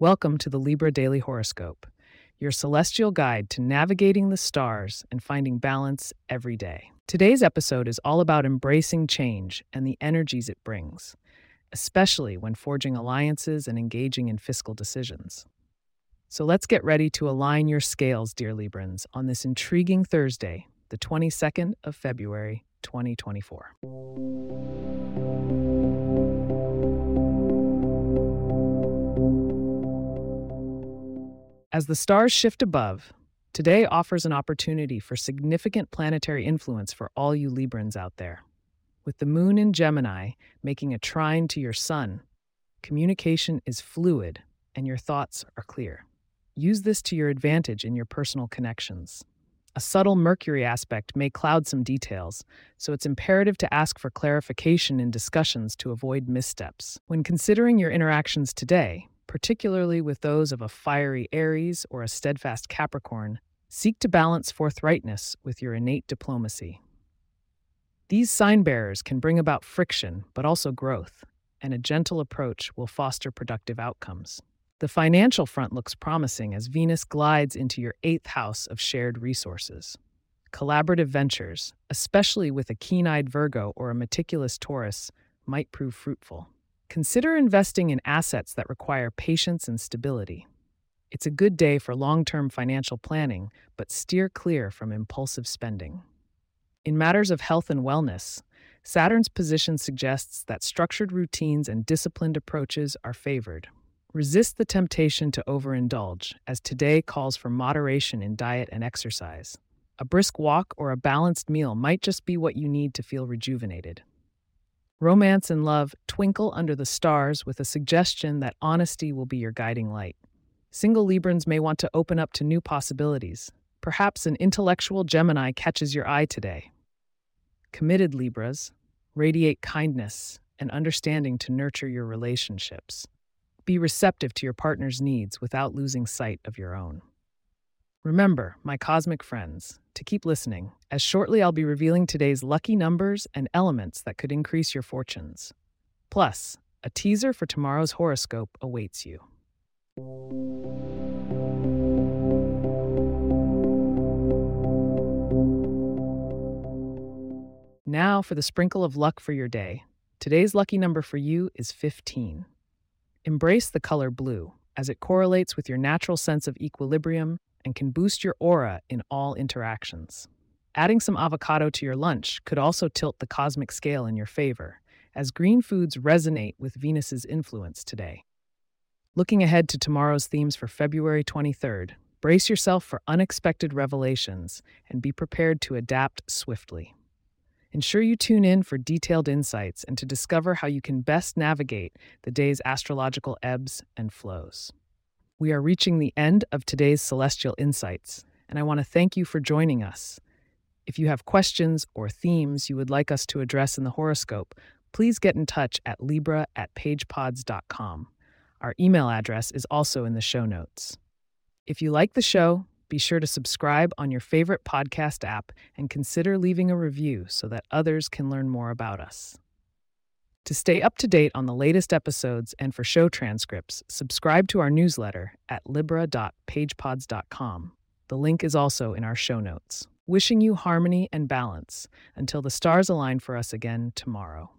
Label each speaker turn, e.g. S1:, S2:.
S1: Welcome to the Libra Daily Horoscope, your celestial guide to navigating the stars and finding balance every day. Today's episode is all about embracing change and the energies it brings, especially when forging alliances and engaging in fiscal decisions. So let's get ready to align your scales, dear Librans, on this intriguing Thursday, the 22nd of February, 2024. As the stars shift above, today offers an opportunity for significant planetary influence for all you Librans out there. With the moon in Gemini making a trine to your sun, communication is fluid and your thoughts are clear. Use this to your advantage in your personal connections. A subtle Mercury aspect may cloud some details, so it's imperative to ask for clarification in discussions to avoid missteps. When considering your interactions today, particularly with those of a fiery Aries or a steadfast Capricorn, seek to balance forthrightness with your innate diplomacy. These sign bearers can bring about friction, but also growth, and a gentle approach will foster productive outcomes. The financial front looks promising as Venus glides into your eighth house of shared resources. Collaborative ventures, especially with a keen eyed Virgo or a meticulous Taurus, might prove fruitful. Consider investing in assets that require patience and stability. It's a good day for long term financial planning, but steer clear from impulsive spending. In matters of health and wellness, Saturn's position suggests that structured routines and disciplined approaches are favored. Resist the temptation to overindulge, as today calls for moderation in diet and exercise. A brisk walk or a balanced meal might just be what you need to feel rejuvenated. Romance and love twinkle under the stars with a suggestion that honesty will be your guiding light. Single Librans may want to open up to new possibilities. Perhaps an intellectual Gemini catches your eye today. Committed Libras radiate kindness and understanding to nurture your relationships. Be receptive to your partner's needs without losing sight of your own. Remember, my cosmic friends, to keep listening, as shortly I'll be revealing today's lucky numbers and elements that could increase your fortunes. Plus, a teaser for tomorrow's horoscope awaits you. Now for the sprinkle of luck for your day. Today's lucky number for you is 15. Embrace the color blue, as it correlates with your natural sense of equilibrium and can boost your aura in all interactions. Adding some avocado to your lunch could also tilt the cosmic scale in your favor, as green foods resonate with Venus's influence today. Looking ahead to tomorrow's themes for February 23rd, brace yourself for unexpected revelations and be prepared to adapt swiftly. Ensure you tune in for detailed insights and to discover how you can best navigate the day's astrological ebbs and flows. We are reaching the end of today's Celestial Insights, and I want to thank you for joining us. If you have questions or themes you would like us to address in the horoscope, please get in touch at libra at pagepods.com. Our email address is also in the show notes. If you like the show, be sure to subscribe on your favorite podcast app and consider leaving a review so that others can learn more about us. To stay up to date on the latest episodes and for show transcripts, subscribe to our newsletter at libra.pagepods.com. The link is also in our show notes. Wishing you harmony and balance until the stars align for us again tomorrow.